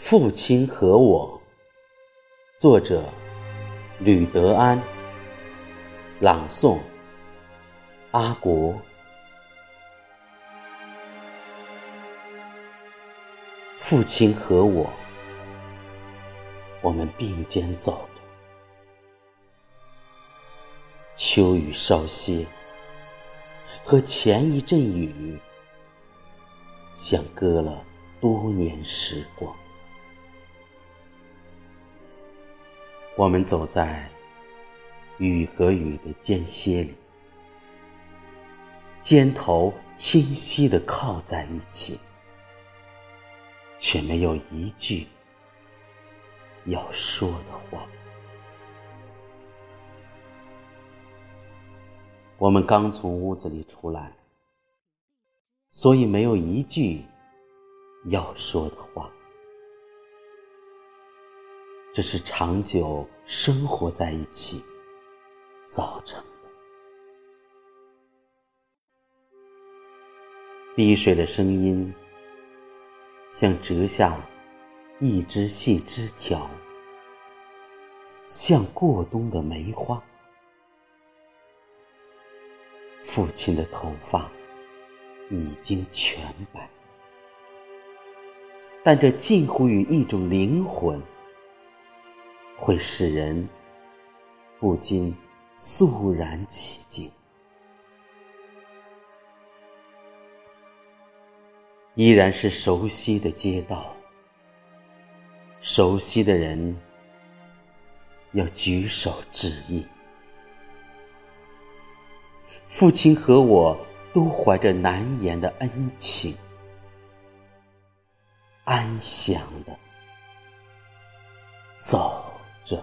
父亲和我，作者吕德安，朗诵阿国。父亲和我，我们并肩走着，秋雨稍歇，和前一阵雨，相隔了多年时光。我们走在雨和雨的间歇里，肩头清晰的靠在一起，却没有一句要说的话。我们刚从屋子里出来，所以没有一句要说的话。这是长久生活在一起造成的。滴水的声音，像折下一支细枝条，像过冬的梅花。父亲的头发已经全白，但这近乎于一种灵魂。会使人不禁肃然起敬。依然是熟悉的街道，熟悉的人要举手致意。父亲和我都怀着难言的恩情，安详的走。是